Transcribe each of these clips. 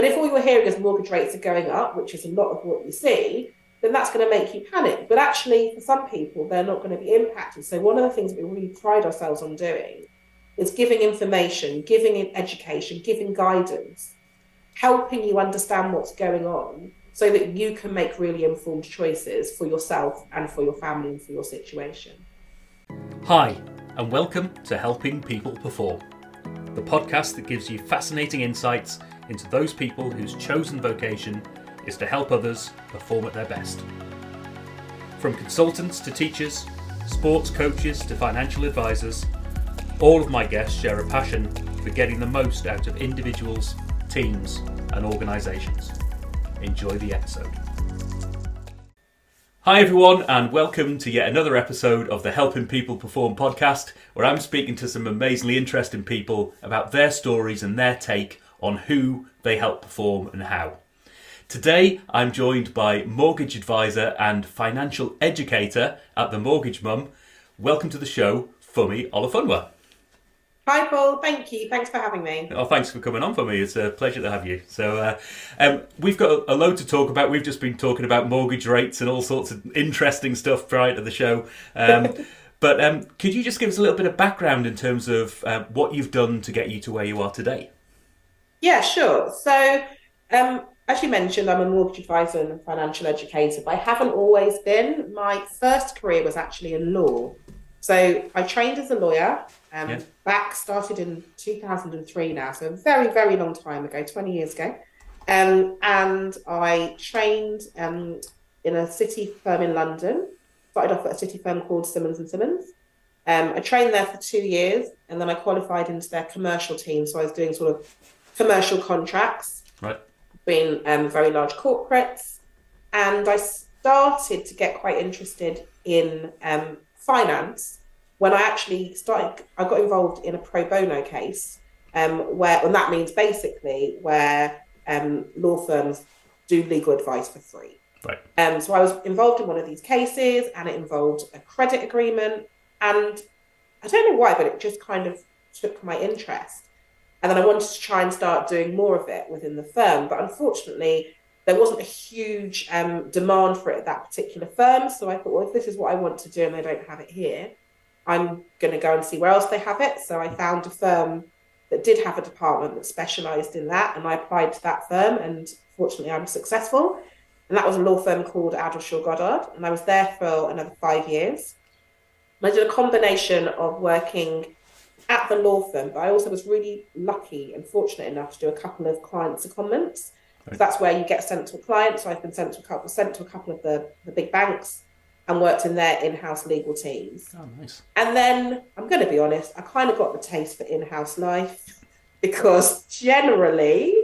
But if all you're hearing is mortgage rates are going up, which is a lot of what you see, then that's going to make you panic. But actually, for some people, they're not going to be impacted. So, one of the things we really pride ourselves on doing is giving information, giving education, giving guidance, helping you understand what's going on so that you can make really informed choices for yourself and for your family and for your situation. Hi, and welcome to Helping People Perform, the podcast that gives you fascinating insights into those people whose chosen vocation is to help others perform at their best. From consultants to teachers, sports coaches to financial advisors, all of my guests share a passion for getting the most out of individuals, teams, and organisations. Enjoy the episode. Hi, everyone, and welcome to yet another episode of the Helping People Perform podcast, where I'm speaking to some amazingly interesting people about their stories and their take on who they help perform and how. Today, I'm joined by mortgage advisor and financial educator at the Mortgage Mum. Welcome to the show, Funmi Olafunwa. Hi, Paul. Thank you. Thanks for having me. Oh, thanks for coming on for me. It's a pleasure to have you. So, uh, um, we've got a, load to talk about. We've just been talking about mortgage rates and all sorts of interesting stuff prior to the show. Um, but um, could you just give us a little bit of background in terms of uh, what you've done to get you to where you are today? Yeah, sure. So, um, as you mentioned, I'm a mortgage advisor and financial educator, but I haven't always been. My first career was actually in law. So I trained as a lawyer. Um, yeah. Back started in 2003 now, so a very, very long time ago, 20 years ago. Um, and I trained um, in a city firm in London. Started off at a city firm called Simmons and Simmons. Um, I trained there for two years, and then I qualified into their commercial team. So I was doing sort of commercial contracts. Right um, very large corporates, and I started to get quite interested in um, finance when I actually started. I got involved in a pro bono case um, where, and that means basically where um, law firms do legal advice for free. Right. Um, so I was involved in one of these cases, and it involved a credit agreement, and I don't know why, but it just kind of took my interest. And then I wanted to try and start doing more of it within the firm. But unfortunately, there wasn't a huge um, demand for it at that particular firm. So I thought, well, if this is what I want to do and they don't have it here, I'm going to go and see where else they have it. So I found a firm that did have a department that specialized in that. And I applied to that firm. And fortunately, I was successful. And that was a law firm called Addleshaw Goddard. And I was there for another five years. I did a combination of working at the law firm, but I also was really lucky and fortunate enough to do a couple of client secondments. Right. So that's where you get sent to a client. So I've been sent to a couple, sent to a couple of the, the big banks and worked in their in-house legal teams. Oh, nice. And then I'm going to be honest, I kind of got the taste for in-house life because generally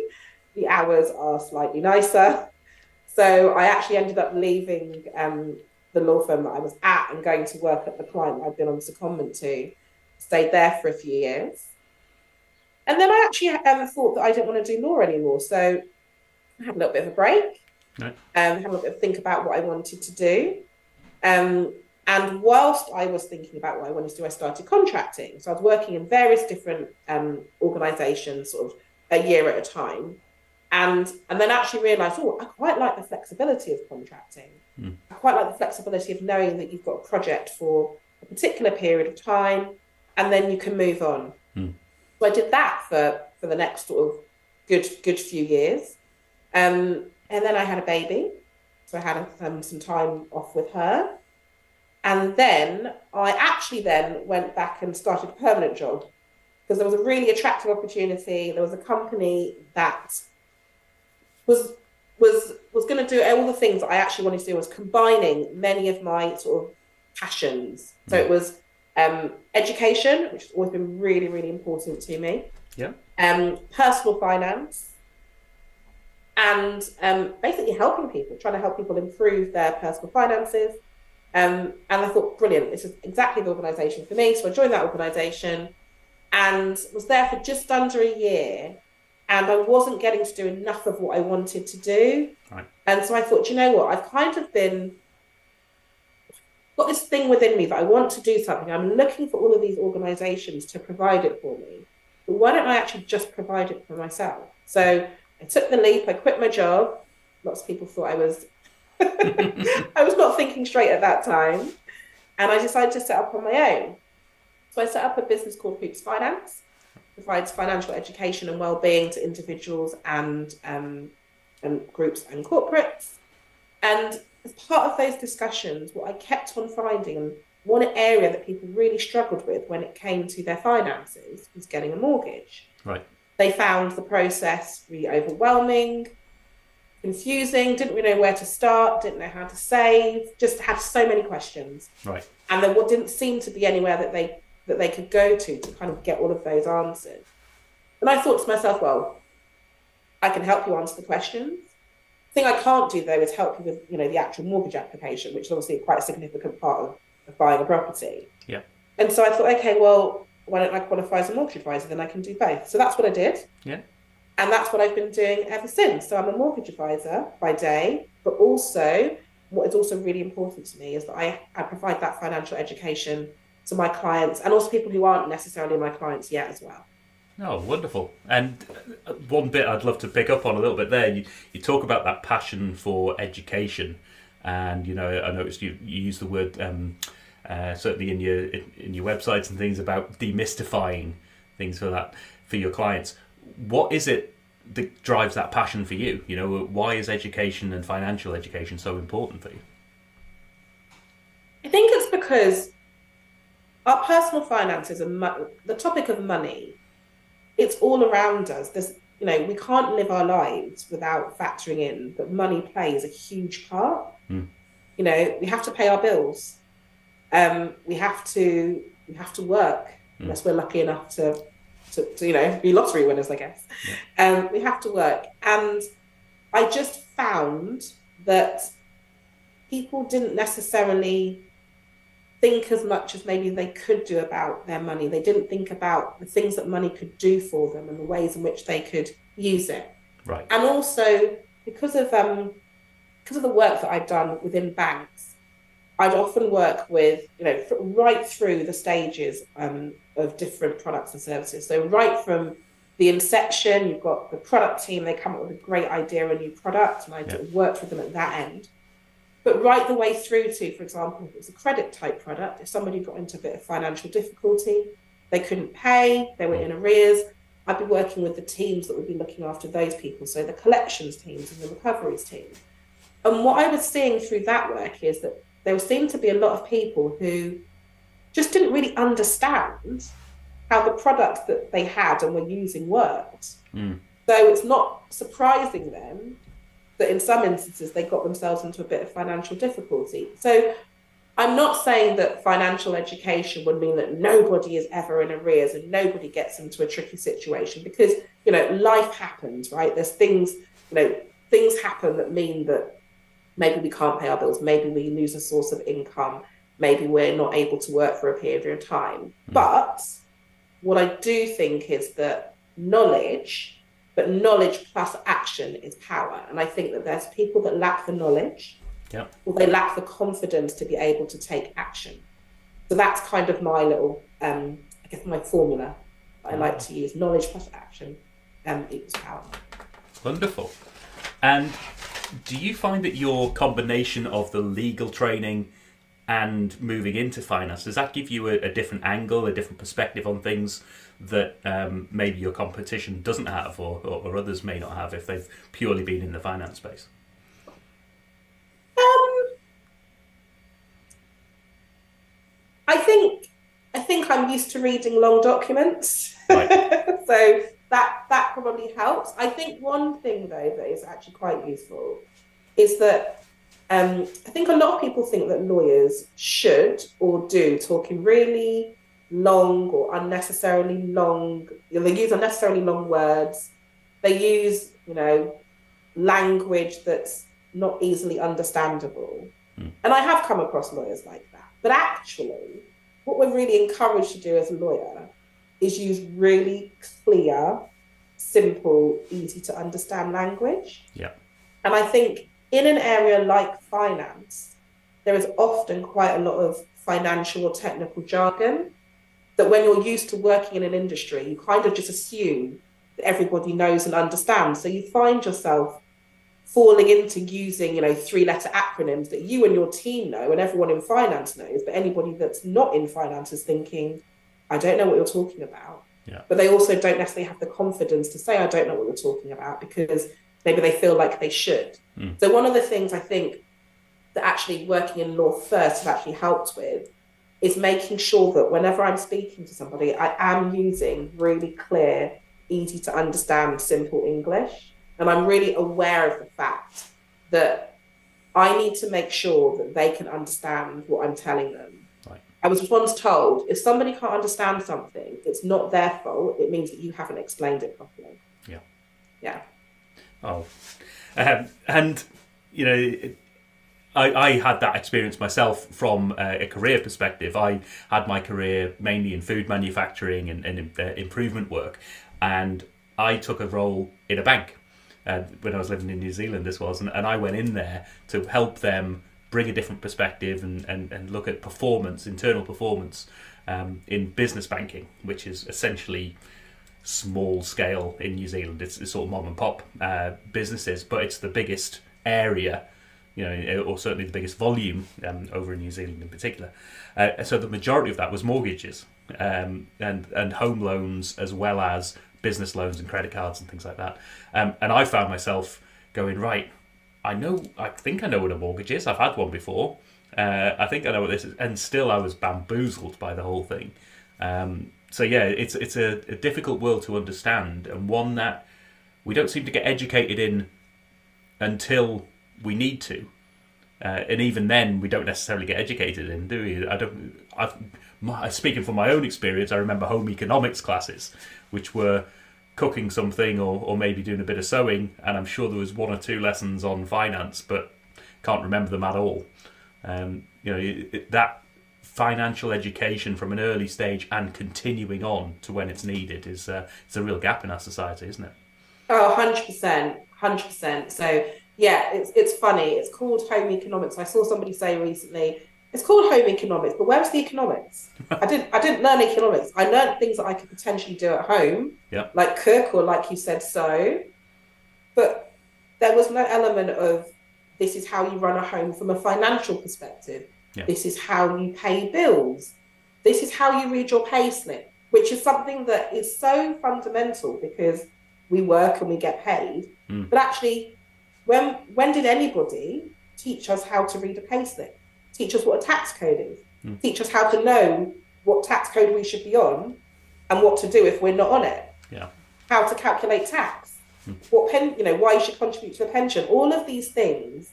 the hours are slightly nicer. So I actually ended up leaving um, the law firm that I was at and going to work at the client I'd been on the secondment to stayed there for a few years. And then I actually um, thought that I didn't want to do law anymore. So I had a little bit of a break, no. um, had a little bit of think about what I wanted to do. Um, and whilst I was thinking about what I wanted to do, I started contracting. So I was working in various different um, organisations, sort of a year at a time. And, and then actually realised, oh, I quite like the flexibility of contracting. Mm. I quite like the flexibility of knowing that you've got a project for a particular period of time and then you can move on. Mm. So I did that for for the next sort of good good few years, um, and then I had a baby, so I had um, some time off with her, and then I actually then went back and started a permanent job because there was a really attractive opportunity. There was a company that was was was going to do all the things that I actually wanted to do. Was combining many of my sort of passions. So it was um, education, which has always been really, really important to me. Yeah. Um, personal finance, and um, basically helping people, trying to help people improve their personal finances. Um, and I thought, brilliant, this is exactly the organisation for me. So I joined that organisation and was there for just under a year. And I wasn't getting to do enough of what I wanted to do. Right. And so I thought, you know what, I've kind of been got this thing within me that I want to do something. I'm looking for all of these organizations to provide it for me. But why don't I actually just provide it for myself? So I took the leap, I quit my job. Lots of people thought I was I was not thinking straight at that time. And I decided to set up on my own. So I set up a business called Hoops Finance, provides financial education and well-being to individuals and um, and groups and corporates. And as part of those discussions, what I kept on finding, and one area that people really struggled with when it came to their finances was getting a mortgage. Right. They found the process really overwhelming, confusing, didn't really know where to start, didn't know how to save, just had so many questions. Right. And there didn't seem to be anywhere that they that they could go to to kind of get all of those answers. And I thought to myself, well, I can help you answer the questions. Thing I can't do though is help you with, you know, the actual mortgage application, which is obviously quite a significant part of, of buying a property. Yeah. And so I thought, okay, well, why don't I qualify as a mortgage advisor? Then I can do both. So that's what I did. Yeah. And that's what I've been doing ever since. So I'm a mortgage advisor by day, but also what is also really important to me is that I, I provide that financial education to my clients and also people who aren't necessarily my clients yet as well. Oh, wonderful. And uh, one bit I'd love to pick up on a little bit there, you, you talk about that passion for education. And, you know, I noticed you, you use the word, um, uh, certainly in your in, in your websites and things about demystifying things for that for your clients. What is it that drives that passion for you? You know, why is education and financial education so important for you? I think it's because our personal finances and the topic of money, it's all around us. There's, you know, we can't live our lives without factoring in that money plays a huge part. Mm. You know, we have to pay our bills. Um, we have to we have to work Mm. unless we're lucky enough to, to, to you know be lottery winners, I guess. Um, we have to work, and I just found that people didn't necessarily think as much as maybe they could do about their money. They didn't think about the things that money could do for them and the ways in which they could use it. Right. And also because of um because of the work that I've done within banks, I'd often work with you know right through the stages um, of different products and services. So right from the inception, you've got the product team. They come up with a great idea, a new product, and I Yeah. worked with them at that end. But right the way through to, for example, if it was a credit type product, if somebody got into a bit of financial difficulty, they couldn't pay, they were in arrears, I'd be working with the teams that would be looking after those people. So the collections teams and the recoveries teams. And what I was seeing through that work is that there seemed to be a lot of people who just didn't really understand how the products that they had and were using worked. Mm. So it's not surprising then that in some instances they got themselves into a bit of financial difficulty. So I'm not saying that financial education would mean that nobody is ever in arrears and nobody gets into a tricky situation because you know life happens, right? There's things, you know, things happen that mean that maybe we can't pay our bills, maybe we lose a source of income, maybe we're not able to work for a period of time. Hmm. But what I do think is that knowledge, but knowledge plus action is power. And I think that there's people that lack the knowledge Yeah. or they lack the confidence to be able to take action. So that's kind of my little, um, I guess, my formula that I like to use knowledge plus action um, equals power. Wonderful. And do you find that your combination of the legal training and moving into finance does that give you a, a different angle, a different perspective on things that um, maybe your competition doesn't have, or, or, or others may not have if they've purely been in the finance space? Um, I think I think I'm used to reading long documents, Right. so that that probably helps. I think one thing though that is actually quite useful is that um, I think a lot of people think that lawyers should or do talk in really long or unnecessarily long. You know, they use unnecessarily long words. They use you know language that's not easily understandable. Hmm. And I have come across lawyers like that. But actually, what we're really encouraged to do as a lawyer is use really clear, simple, easy to understand language. Yeah. And I think in an area like finance, there is often quite a lot of financial or technical jargon that when you're used to working in an industry, you kind of just assume that everybody knows and understands. So you find yourself falling into using, you know, three letter acronyms that you and your team know and everyone in finance knows, but anybody that's not in finance is thinking, I don't know what you're talking about. Yeah. But they also don't necessarily have the confidence to say, I don't know what you're talking about because maybe they feel like they should. Mm. So, one of the things I think that actually working in law first has actually helped with is making sure that whenever I'm speaking to somebody, I am using really clear, easy to understand, simple English. And I'm really aware of the fact that I need to make sure that they can understand what I'm telling them. Right. I was once told if somebody can't understand something, it's not their fault. It means that you haven't explained it properly. Yeah. Yeah. Oh, um, and you know, it, I, I had that experience myself from uh, a career perspective. I had my career mainly in food manufacturing and, and uh, improvement work, and I took a role in a bank uh, when I was living in New Zealand. This was, and, and I went in there to help them bring a different perspective and, and, and look at performance, internal performance um, in business banking, which is essentially small scale in New Zealand. It's, it's sort of mom and pop uh, businesses, but it's the biggest area, you know, or certainly the biggest volume um, over in New Zealand in particular. Uh, so the majority of that was mortgages um, and and home loans as well as business loans and credit cards and things like that. Um, and I found myself going right. I know. I think I know what a mortgage is. I've had one before. Uh, I think I know what this is, and still I was bamboozled by the whole thing. Um, so yeah, it's it's a, a difficult world to understand, and one that we don't seem to get educated in until we need to. Uh, and even then, we don't necessarily get educated in, do we? I don't. I've, my, speaking from my own experience, I remember home economics classes, which were cooking something or, or maybe doing a bit of sewing, and I'm sure there was one or two lessons on finance, but can't remember them at all. Um, you know, it, it, that financial education from an early stage and continuing on to when it's needed is uh, it's a real gap in our society, isn't it? Oh, 100%. 100%. So, yeah, it's, it's funny. It's called home economics. I saw somebody say recently, it's called home economics, but where's the economics? I didn't I didn't learn economics. I learned things that I could potentially do at home, Yeah. like cook or like you said, sew. But there was no element of this is how you run a home from a financial perspective. Yeah. This is how you pay bills. This is how you read your pay slip, which is something that is so fundamental because we work and we get paid. Mm. But actually, when when did anybody teach us how to read a pay slip? Teach us what a tax code is. Mm. Teach us how to know what tax code we should be on and what to do if we're not on it. Yeah. How to calculate tax. Mm. What pen you know, why you should contribute to a pension. All of these things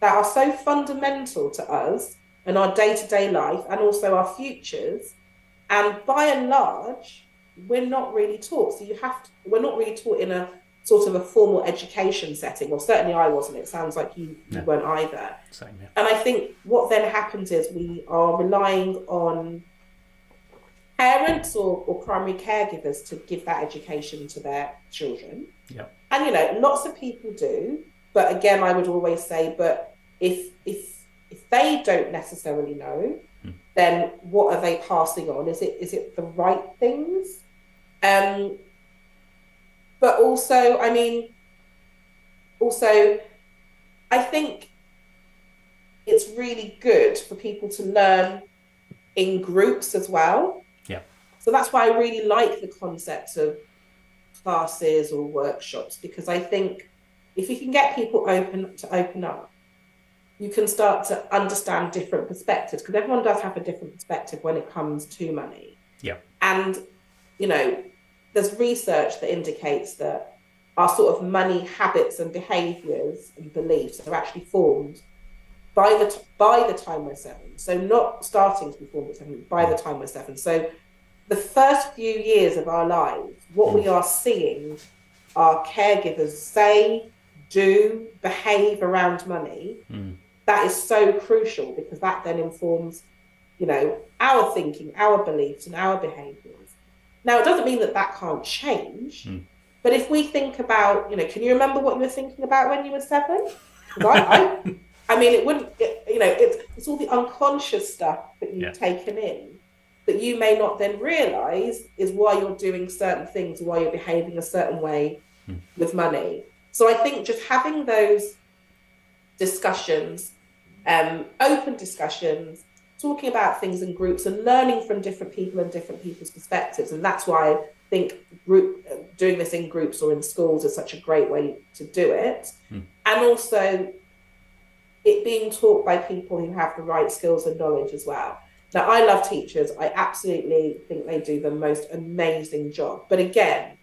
that are so fundamental to us and our day-to-day life and also our futures. And by and large, we're not really taught. So you have to, we're not really taught in a sort of a formal education setting. Well, certainly I wasn't. It sounds like you, you weren't either. Same, yeah. And I think what then happens is we are relying on parents or, or primary caregivers to give that education to their children. Yeah. And you know, lots of people do, but again, I would always say, but if if if they don't necessarily know, Hmm. then what are they passing on? Is it is it the right things? Um, but also, I mean, also, I think it's really good for people to learn in groups as well. Yeah. So that's why I really like the concept of classes or workshops because I think if you can get people open to open up, you can start to understand different perspectives because everyone does have a different perspective when it comes to money. Yeah. And you know, there's research that indicates that our sort of money habits and behaviors and beliefs are actually formed by the t- by the time we're seven. So not starting to be formed at seven, by the time we're seven. So the first few years of our lives, what we are seeing our caregivers say, do, behave around money, Mm. that is so crucial because that then informs, you know, our thinking, our beliefs, and our behaviors. Now, it doesn't mean that that can't change, Mm. but if we think about, you know, can you remember what you were thinking about when you were seven? I, I, I mean, it wouldn't, it, you know, it's, it's all the unconscious stuff that you've Yeah. taken in. that you may not then realize is why you're doing certain things, why you're behaving a certain way Hmm. with money. So I think just having those discussions, um, open discussions, talking about things in groups and learning from different people and different people's perspectives. And that's why I think group doing this in groups or in schools is such a great way to do it. Hmm. And also it being taught by people who have the right skills and knowledge as well. Now, I love teachers. I absolutely think they do the most amazing job. But again,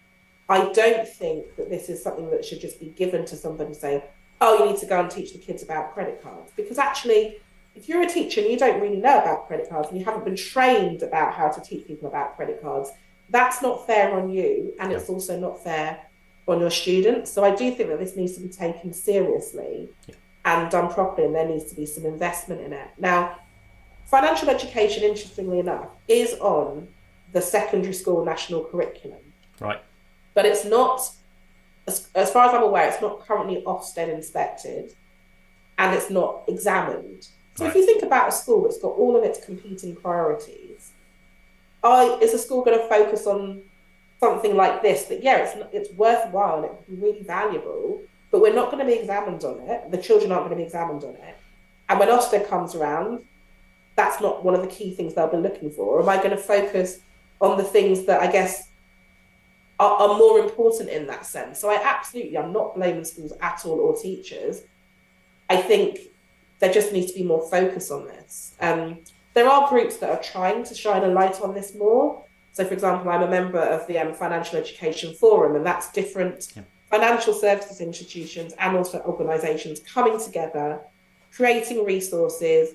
I don't think that this is something that should just be given to somebody saying, oh, you need to go and teach the kids about credit cards. Because actually, if you're a teacher and you don't really know about credit cards and you haven't been trained about how to teach people about credit cards, that's not fair on you. And it's also not fair on your students. So I do think that this needs to be taken seriously Yeah. and done properly, and there needs to be some investment in it. Now, financial education, interestingly enough, is on the secondary school national curriculum Right. but it's not, as, as far as I'm aware, it's not currently Ofsted inspected and it's not examined. So if you think about a school that's got all of its competing priorities, I, is a school going to focus on something like this that, yeah, it's, it's worthwhile and it would be really valuable, but we're not going to be examined on it. The children aren't going to be examined on it. And when Ofsted comes around, that's not one of the key things they'll be looking for. Or am I going to focus on the things that I guess are, are more important in that sense. So I absolutely, I'm not blaming schools at all or teachers. I think there just needs to be more focus on this. Um, there are groups that are trying to shine a light on this more. So, for example, I'm a member of the um, Financial Education Forum, and that's different Yeah. financial services institutions and also organisations coming together, creating resources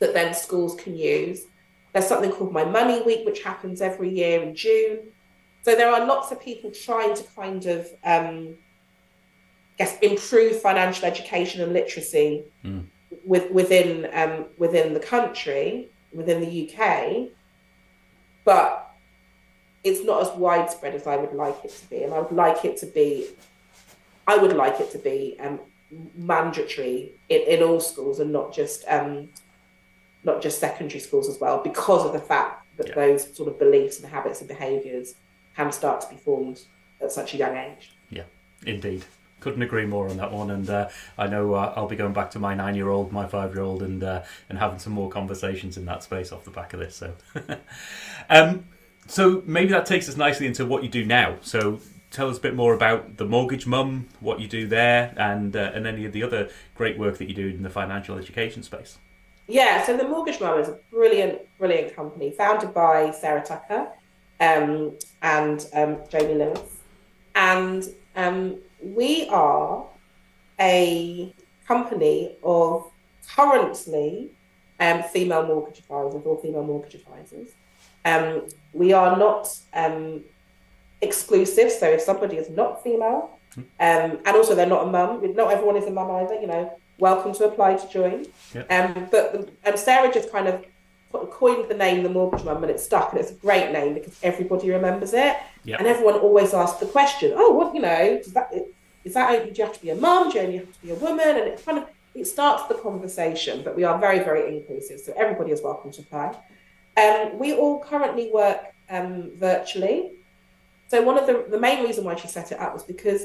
that then schools can use. There's something called My Money Week, which happens every year in June. So there are lots of people trying to kind of, um, I guess, improve financial education and literacy Mm. With, within um, within the country, within the UK, but it's not as widespread as I would like it to be, and I would like it to be, I would like it to be um, mandatory in, in all schools and not just um, not just secondary schools as well, because of the fact that Yeah. those sort of beliefs and habits and behaviours can start to be formed at such a young age. Yeah, indeed. Couldn't agree more on that one. And uh, I know uh, I'll be going back to my nine year old, my five year old, and uh, and having some more conversations in that space off the back of this. So, um, so maybe that takes us nicely into what you do now. So, tell us a bit more about the Mortgage Mum, what you do there, and uh, and any of the other great work that you do in the financial education space. Yeah, so the Mortgage Mum is a brilliant, brilliant company founded by Sarah Tucker um, and um, Jamie Lewis. And um, we are a company of currently um, female mortgage advisors or female mortgage advisors. Um, we are not um, exclusive, so if somebody is not female, um, and also they're not a mum, not everyone is a mum either, you know, welcome to apply to join. Um, but um, Sarah just kind of put- coined the name the mortgage mum and it stuck and it's a great name because everybody remembers it Yeah. and everyone always asks the question oh what you know does that is that do you have to be a mum do you only have to be a woman and it kind of it starts the conversation but we are very very inclusive so everybody is welcome to apply um, we all currently work um, virtually so one of the the main reason why she set it up was because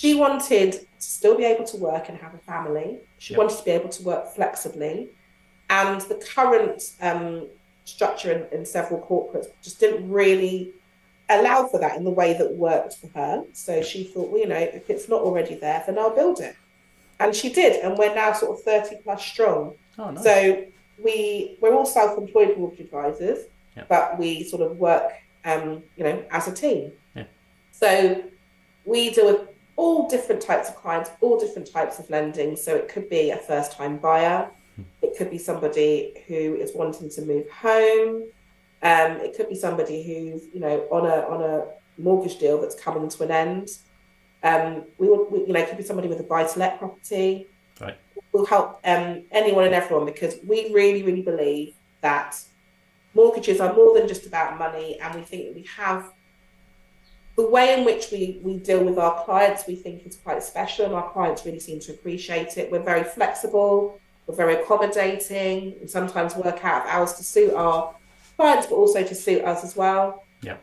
she wanted to still be able to work and have a family. She Yep. wanted to be able to work flexibly. And the current um, structure in, in several corporates just didn't really allow for that in the way that worked for her. So she thought, well, you know, if it's not already there, then I'll build it. And she did. And we're now sort of 30 plus strong. Oh, nice. So we we're all self-employed mortgage advisors, Yeah. but we sort of work, um, you know, as a team. Yeah. So we deal with all different types of clients, all different types of lending. So it could be a first-time buyer, it could be somebody who is wanting to move home, um, it could be somebody who's you know on a on a mortgage deal that's coming to an end. Um, we will, we, you know, it could be somebody with a buy-to-let property Right. will help um, anyone and everyone because we really, really believe that mortgages are more than just about money, and we think that we have the way in which we, we deal with our clients, we think is quite special, and our clients really seem to appreciate it. We're very flexible, we're very accommodating, and sometimes work out of hours to suit our clients, but also to suit us as well. Yeah.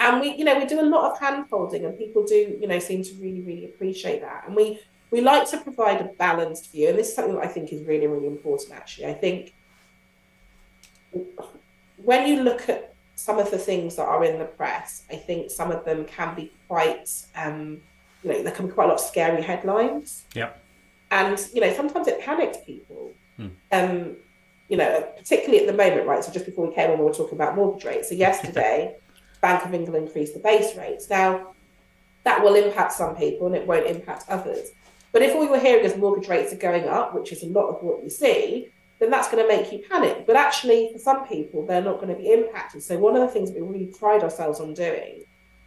And we, you know, we do a lot of hand holding, and people do, you know, seem to really, really appreciate that. And we we like to provide a balanced view, and this is something that I think is really, really important. Actually, I think when you look at some of the things that are in the press, I think some of them can be quite, um, you know, there can be quite a lot of scary headlines. Yeah. And you know, sometimes it panics people. Hmm. Um, you know, particularly at the moment, right? So just before we came on, we were talking about mortgage rates. So yesterday, Bank of England increased the base rates. Now, that will impact some people and it won't impact others. But if all you're hearing is mortgage rates are going up, which is a lot of what you see, then that's going to make you panic. But actually, for some people, they're not going to be impacted. So one of the things we really pride ourselves on doing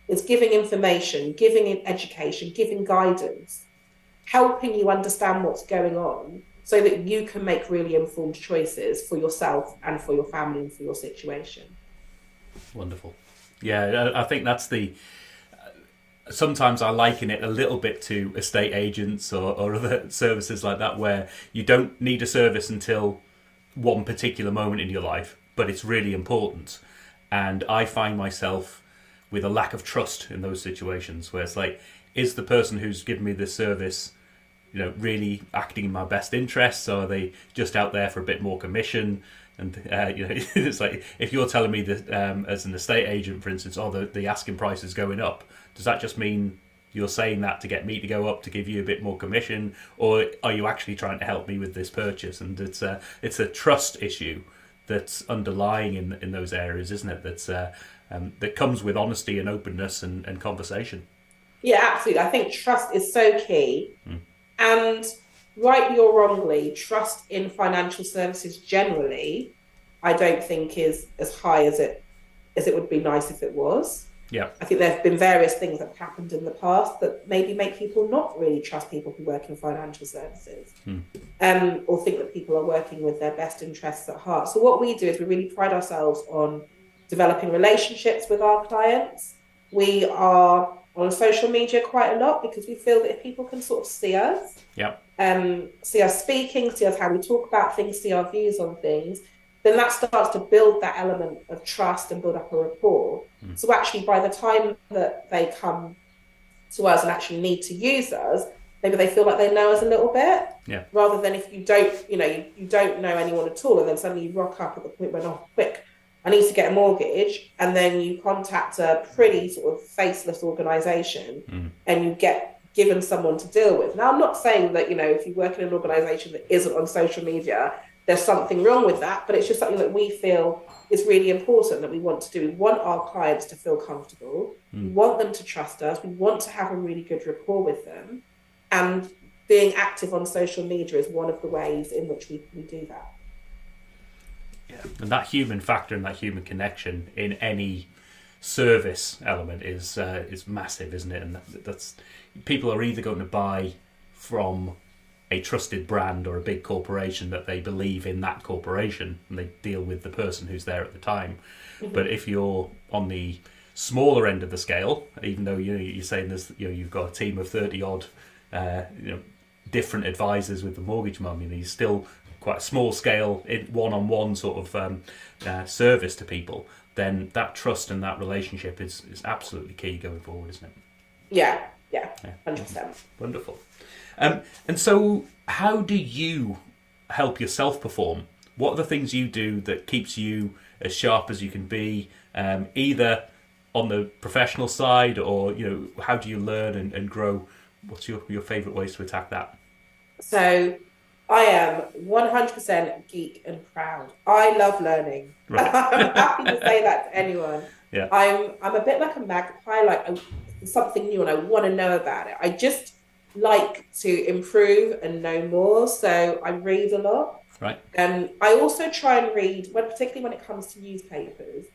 is giving information, giving education, giving guidance, helping you understand what's going on so that you can make really informed choices for yourself and for your family and for your situation. Wonderful. Yeah, I think that's the. Sometimes I liken it a little bit to estate agents or, or other services like that, where you don't need a service until one particular moment in your life, but it's really important. And I find myself with a lack of trust in those situations where it's like, is the person who's given me this service you know, really acting in my best interests? Or are they just out there for a bit more commission? And uh, you know, it's like if you're telling me that um, as an estate agent, for instance, oh, the, the asking price is going up, does that just mean you're saying that to get me to go up to give you a bit more commission, or are you actually trying to help me with this purchase? And it's a it's a trust issue that's underlying in in those areas, isn't it? That's uh, um, that comes with honesty and openness and, and conversation. Yeah, absolutely. I think trust is so key. Mm. And rightly or wrongly, trust in financial services generally, I don't think is as high as it as it would be nice if it was. Yeah. I think there have been various things that have happened in the past that maybe make people not really trust people who work in financial services, Hmm. um, or think that people are working with their best interests at heart. So what we do is we really pride ourselves on developing relationships with our clients. We are on social media quite a lot because we feel that if people can sort of see us, Yeah. um, see us speaking, see us how we talk about things, see our views on things, then that starts to build that element of trust and build up a rapport. Mm. So actually, by the time that they come to us and actually need to use us, maybe they feel like they know us a little bit. Yeah. Rather than if you don't, you know, you, you don't know anyone at all, and then suddenly you rock up at the point when, oh, quick, I need to get a mortgage, and then you contact a pretty sort of faceless organisation, Mm. and you get given someone to deal with. Now, I'm not saying that you know if you work in an organisation that isn't on social media, there's something wrong with that, but it's just something that we feel is really important that we want to do. We want our clients to feel comfortable. We Mm. want them to trust us. We want to have a really good rapport with them, and being active on social media is one of the ways in which we, we do that. Yeah. And that human factor and that human connection in any service element is uh, is massive, isn't it? And that, that's people are either going to buy from a trusted brand or a big corporation that they believe in that corporation and they deal with the person who's there at the time. But if you're on the smaller end of the scale, even though you know, you're saying there's you know you've got a team of thirty odd, uh, you know, different advisors with the mortgage mum, you know, you're still quite a small scale, one on one sort of um, uh, service to people. Then that trust and that relationship is is absolutely key going forward, isn't it? Yeah, yeah, Yeah. hundred percent. Wonderful. Um, and so, how do you help yourself perform? What are the things you do that keeps you as sharp as you can be, um, either on the professional side or you know how do you learn and, and grow? What's your your favourite ways to attack that? So I am 100% geek and proud. I love learning. Right. I'm happy to say that to anyone. Yeah. I'm I'm a bit like a magpie, like I, something new and I want to know about it. I just like to improve and know more. So I read a lot. Right. Um, I also try and read, when, particularly when it comes to newspapers.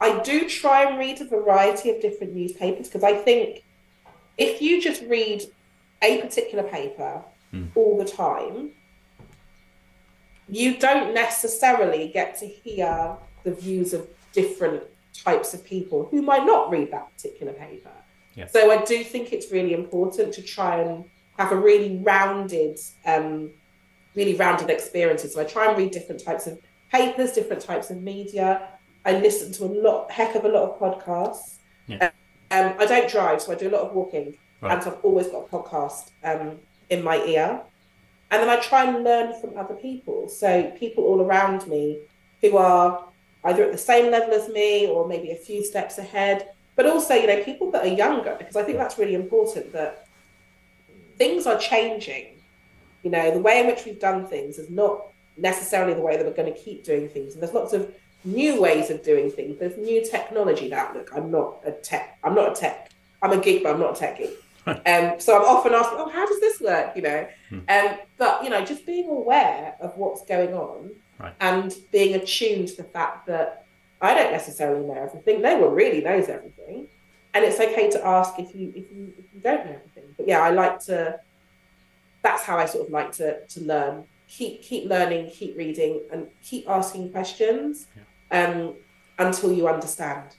I do try and read a variety of different newspapers because I think if you just read a particular paper Hmm. all the time, you don't necessarily get to hear the views of different types of people who might not read that particular paper. Yeah. So I do think it's really important to try and have a really rounded, um, really rounded experiences. So I try and read different types of papers, different types of media. I listen to a lot, heck of a lot of podcasts. Yeah. Um, I don't drive, so I do a lot of walking, Right. and so I've always got a podcast um, in my ear. And then I try and learn from other people. So people all around me who are either at the same level as me or maybe a few steps ahead, but also, you know, people that are younger, because I think that's really important that things are changing. You know, the way in which we've done things is not necessarily the way that we're going to keep doing things. And there's lots of new ways of doing things. There's new technology now. Look, I'm not a tech. I'm not a tech. I'm a geek, but I'm not a tech geek. Um, so I'm often asked, oh, how does this work? You know, um, but you know, just being aware of what's going on Right. and being attuned to the fact that I don't necessarily know everything. No one really knows everything, and it's okay to ask if you if you if you don't know everything. But yeah, I like to. That's how I sort of like to to learn. Keep keep learning, keep reading, and keep asking questions um, until you understand.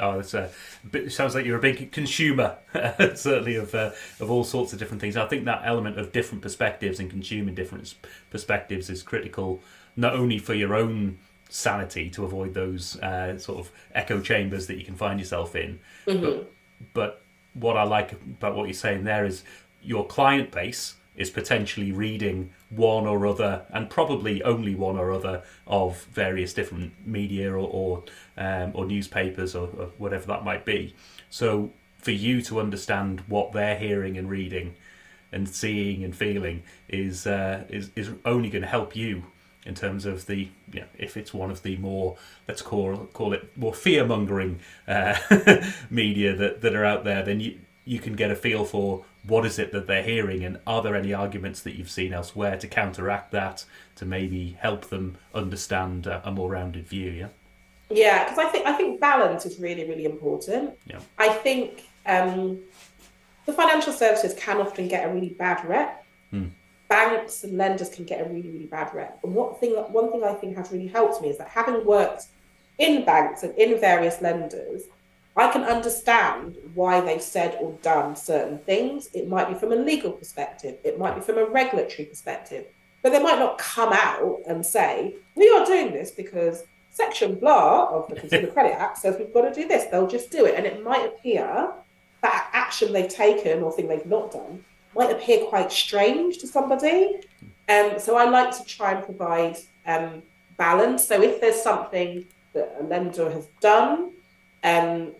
Oh, it's a bit, sounds like you're a big consumer, certainly of uh, of all sorts of different things. I think that element of different perspectives and consuming different perspectives is critical, not only for your own sanity to avoid those uh, sort of echo chambers that you can find yourself in, but, but what I like about what you're saying there is your client base is potentially reading one or other, and probably only one or other of various different media or or, um, or newspapers or, or whatever that might be. So for you to understand what they're hearing and reading and seeing and feeling is uh, is is only going to help you in terms of the you know, if it's one of the more let's call call it more fear mongering uh, media that, that are out there, then you you can get a feel for what is it that they're hearing and are there any arguments that you've seen elsewhere to counteract that to maybe help them understand a, a more rounded view. Yeah. Yeah, because I think I think balance is really really important. Yeah. I think um, the financial services can often get a really bad rep. Hmm. Banks and lenders can get a really really bad rep. And one thing one thing I think has really helped me is that having worked in banks and in various lenders, I can understand why they've said or done certain things. It might be from a legal perspective, it might be from a regulatory perspective, but they might not come out and say, We are doing this because section blah of the Consumer Credit Act says we've got to do this. They'll just do it. And it might appear that action they've taken or thing they've not done might appear quite strange to somebody. Um, so I like to try and provide um, balance. So if there's something that a lender has done, um,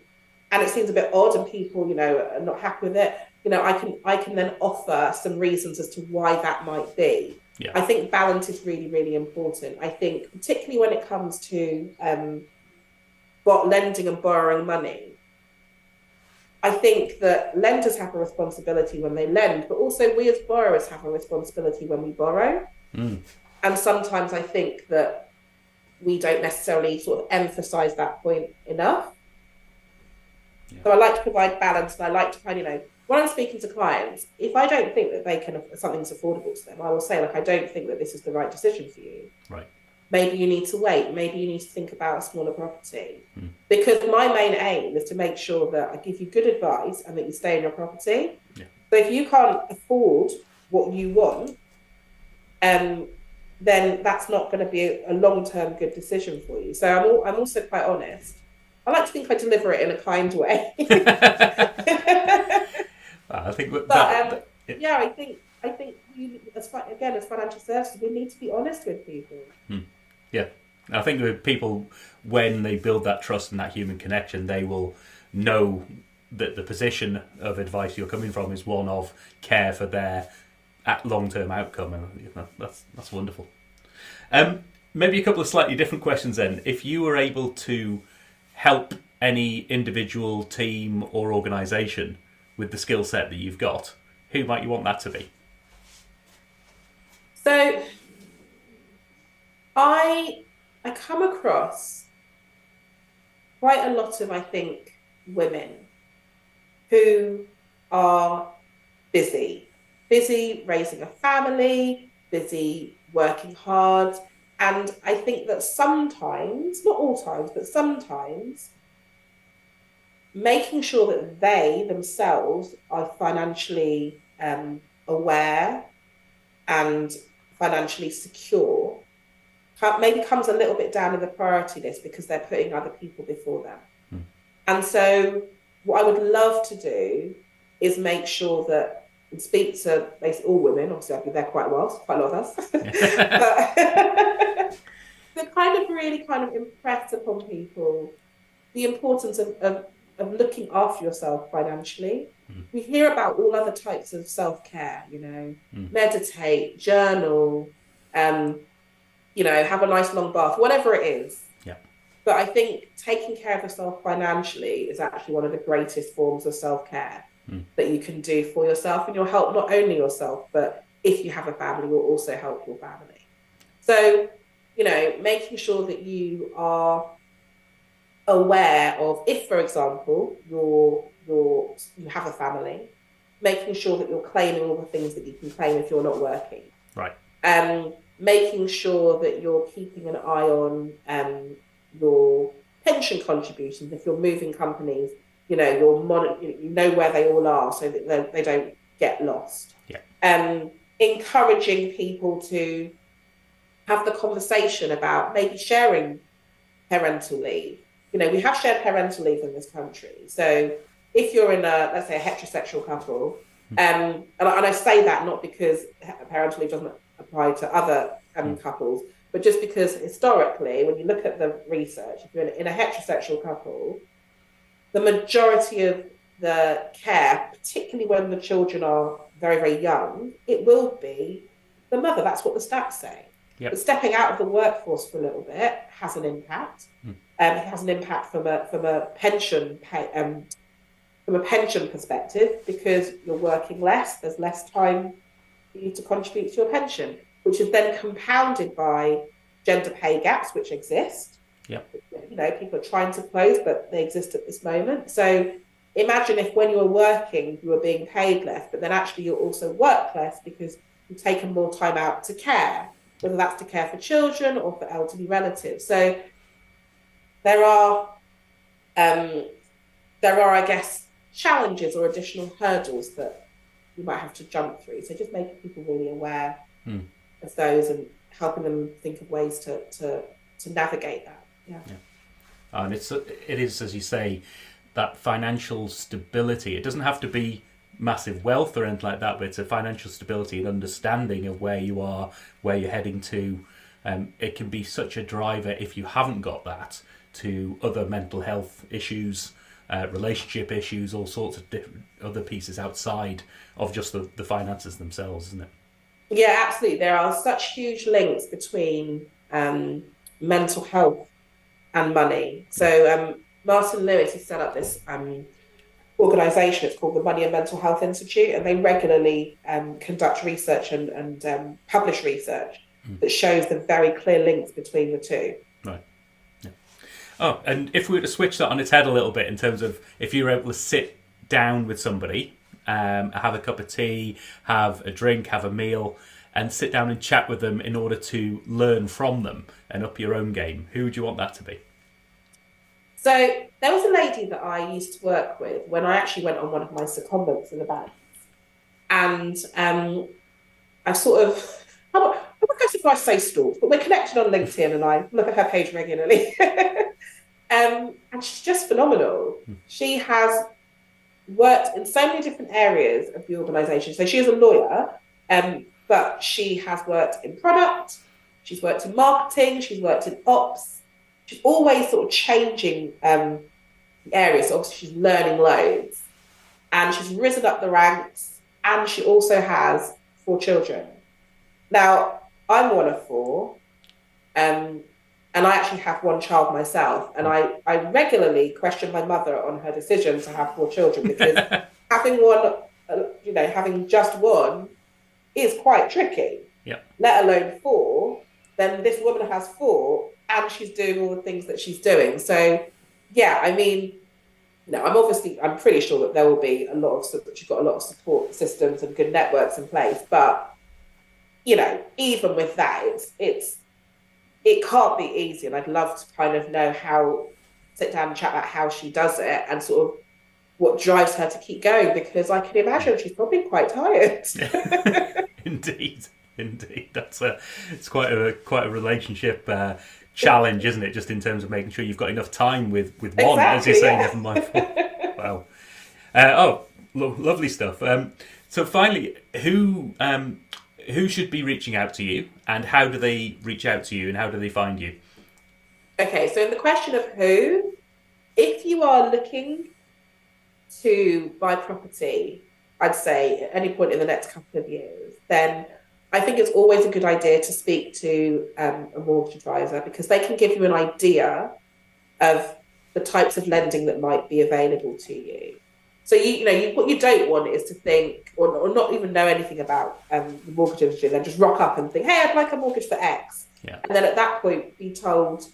and it seems a bit odd, and people, you know, are not happy with it, you know, I can I can then offer some reasons as to why that might be. Yeah. I think balance is really really important. I think particularly when it comes to um, what lending and borrowing money. I think that lenders have a responsibility when they lend, but also we as borrowers have a responsibility when we borrow. Mm. And sometimes I think that we don't necessarily sort of emphasize that point enough. Yeah. So I like to provide balance and I like to find, you know, when I'm speaking to clients, if I don't think that they can something's affordable to them, I will say, like, I don't think that this is the right decision for you. Right. Maybe you need to wait. Maybe you need to think about a smaller property. Hmm. Because my main aim is to make sure that I give you good advice and that you stay in your property. Yeah. So if you can't afford what you want, um, then that's not going to be a, a long-term good decision for you. So I'm, al- I'm also quite honest. I like to think I deliver it in a kind way. I think that, But that, um, yeah, I think I think as again as financial services, we need to be honest with people. Yeah, I think with people when they build that trust and that human connection, they will know that the position of advice you're coming from is one of care for their long term outcome, and you know, that's that's wonderful. Um, maybe a couple of slightly different questions then. If you were able to help any individual, team, or organisation with the skill set that you've got, who might you want that to be? So I I come across quite a lot of I think women who are busy, busy raising a family, busy working hard, and I think that sometimes, not all times, but sometimes making sure that they themselves are financially um, aware and financially secure maybe comes a little bit down in the priority list because they're putting other people before them. Hmm. And so, what I would love to do is make sure that and speak to basically all women. Obviously, I've been there quite a while, so quite a lot of us. but to kind of really kind of impress upon people the importance of, of, of looking after yourself financially. Mm. We hear about all other types of self care, you know, Mm. meditate, journal, um, you know, have a nice long bath, whatever it is. Yeah. But I think taking care of yourself financially is actually one of the greatest forms of self care Mm. that you can do for yourself, and you'll help not only yourself, but if you have a family, you'll also help your family. So, you know, making sure that you are aware of if, for example, you're you're you have a family, making sure that you're claiming all the things that you can claim if you're not working. Right. Um, making sure that you're keeping an eye on um, your pension contributions if you're moving companies. You know, you're mon- you know where they all are so that they, they don't get lost. Yeah. Um, encouraging people to have the conversation about maybe sharing parental leave. You know, we have shared parental leave in this country. So if you're in a, let's say, a heterosexual couple, um, and, I, and I say that not because parental leave doesn't apply to other um, couples, but just because historically, when you look at the research, if you're in, in a heterosexual couple, the majority of the care, particularly when the children are very, very young, it will be the mother. That's what the stats say. Yep. But stepping out of the workforce for a little bit has an impact. Hmm. Um, it has an impact from a from a pension pay, um, from a pension perspective because you're working less. There's less time for you to contribute to your pension, which is then compounded by gender pay gaps, which exist. Yep. You know, people are trying to close, but they exist at this moment. So imagine if when you were working, you were being paid less, but then actually you also work less because you've taken more time out to care, whether that's to care for children or for elderly relatives. So there are, um, there are, I guess, challenges or additional hurdles that you might have to jump through. So just making people really aware Hmm. of those and helping them think of ways to to, to navigate that. Yeah. and it's it is as you say that financial stability. It doesn't have to be massive wealth or anything like that, but it's a financial stability and understanding of where you are, where you're heading to. Um, it can be such a driver if you haven't got that to other mental health issues, uh, relationship issues, all sorts of different other pieces outside of just the, the finances themselves, isn't it? Yeah, absolutely. There are such huge links between um, mental health and money. So um, Martin Lewis has set up this um, organisation. It's called the Money and Mental Health Institute, and they regularly um, conduct research and, and um, publish research That shows the very clear links between the two. Right. Yeah. Oh, and if we were to switch that on its head a little bit in terms of if you were able to sit down with somebody, um, have a cup of tea, have a drink, have a meal, and sit down and chat with them in order to learn from them and up your own game, who would you want that to be? So there was a lady that I used to work with when I actually went on one of my secondments in the bank, and um, I sort of. I won't I won't go so far as say stalked, but we're connected on LinkedIn and I look at her page regularly. um, and she's just phenomenal. She has worked in so many different areas of the organisation. So she is a lawyer, um, but she has worked in product, she's worked in marketing, she's worked in ops. She's always sort of changing um, areas. So obviously, she's learning loads, and she's risen up the ranks. And she also has four children. Now, I'm one of four, um, and I actually have one child myself. And I, I regularly question my mother on her decision to have four children because having one, uh, you know, having just one is quite tricky. Yep. Let alone four. Then this woman has four, and she's doing all the things that she's doing. So, yeah, I mean, no, I'm obviously, I'm pretty sure that there will be a lot of, sup- she's got a lot of support systems and good networks in place. But, you know, even with that, it's, it's, it can't be easy. And I'd love to kind of know how, sit down and chat about how she does it and sort of what drives her to keep going because I can imagine she's probably quite tired. Indeed. Indeed, that's a it's quite a quite a relationship uh, challenge, isn't it? Just in terms of making sure you've got enough time with with one, as you Exactly, say, yeah. never mind. wow. Uh, oh, lo- lovely stuff. Um, so finally, who um, who should be reaching out to you, and how do they reach out to you, and how do they find you? Okay, so in the question of who, if you are looking to buy property, I'd say at any point in the next couple of years, then I think it's always a good idea to speak to um, a mortgage advisor because they can give you an idea of the types of lending that might be available to you. So you, you know, you, what you don't want is to think or, or not even know anything about um, the mortgage industry, and then just rock up and think, "Hey, I'd like a mortgage for X," Yeah. and then at that point be told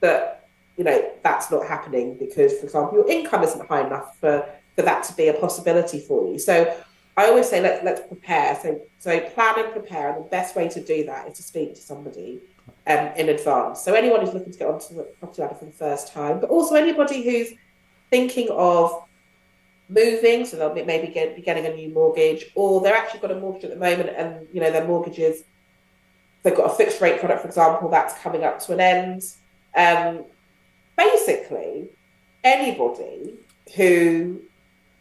that you know that's not happening because, for example, your income isn't high enough for for that to be a possibility for you. So I always say let's let's prepare. So so plan and prepare, and the best way to do that is to speak to somebody um, in advance. So anyone who's looking to get onto the property ladder for the first time, but also anybody who's thinking of moving, so they'll be, maybe get, be getting a new mortgage, or they're actually got a mortgage at the moment, and you know their mortgages. They've got a fixed rate product, for example, that's coming up to an end. Um, basically, anybody who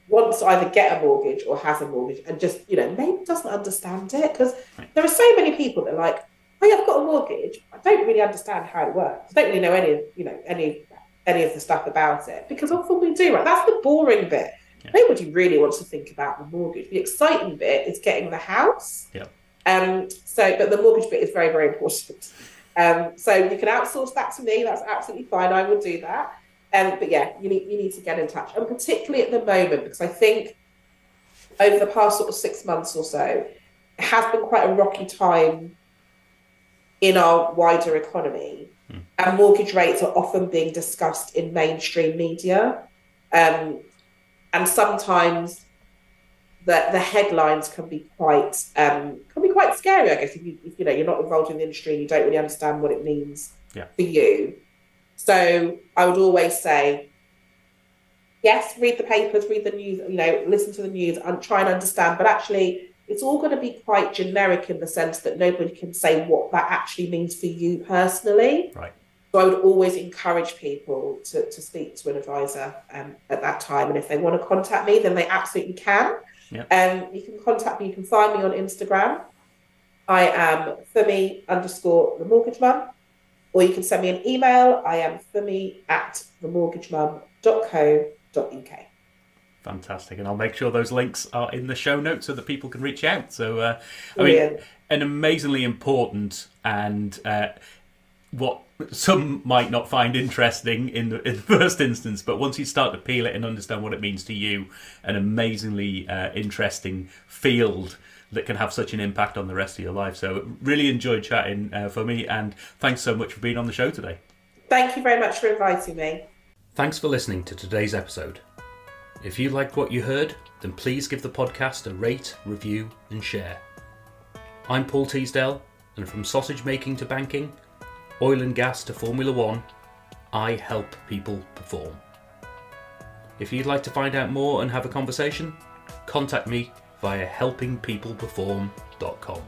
wants to either get a mortgage or has a mortgage and just you know maybe doesn't understand it because Right. there are so many people that are like oh yeah, I've got a mortgage I don't really understand how it works I don't really know any of you know any any of the stuff about it because often we do right that's the boring bit Yeah. nobody really wants to think about the mortgage. The exciting bit is getting the house. Yeah. um so but the mortgage bit is very very important. Um so you can outsource that to me. That's absolutely fine. I will do that. Um, but yeah, you need you need to get in touch, and particularly at the moment because I think over the past sort of six months or so, it has been quite a rocky time in our wider economy, Hmm. and mortgage rates are often being discussed in mainstream media, um, and sometimes the the headlines can be quite um, can be quite scary. I guess if you if, you know you're not involved in the industry and you don't really understand what it means Yeah. for you. So I would always say, yes, read the papers, read the news, you know, listen to the news and try and understand. But actually, it's all going to be quite generic in the sense that nobody can say what that actually means for you personally. Right. So I would always encourage people to, to speak to an advisor um, at that time. And if they want to contact me, then they absolutely can. Yep. Um, you can contact me, you can find me on Instagram. I am Funmi underscore the mortgage mum. Or you can send me an email. I am Funmi at themortgagemum.co.uk. Fantastic, and I'll make sure those links are in the show notes so that people can reach out. So, uh, I mean, an amazingly important and uh, what some might not find interesting in the, in the first instance, but once you start to peel it and understand what it means to you, an amazingly uh, interesting field that can have such an impact on the rest of your life. So, really enjoyed chatting uh, Funmi, and thanks so much for being on the show today. Thank you very much for inviting me. Thanks for listening to today's episode. If you liked what you heard, then please give the podcast a rate, review, and share. I'm Paul Teasdale, and from sausage making to banking, oil and gas to Formula One, I help people perform. If you'd like to find out more and have a conversation, contact me via helpingpeopleperform.com.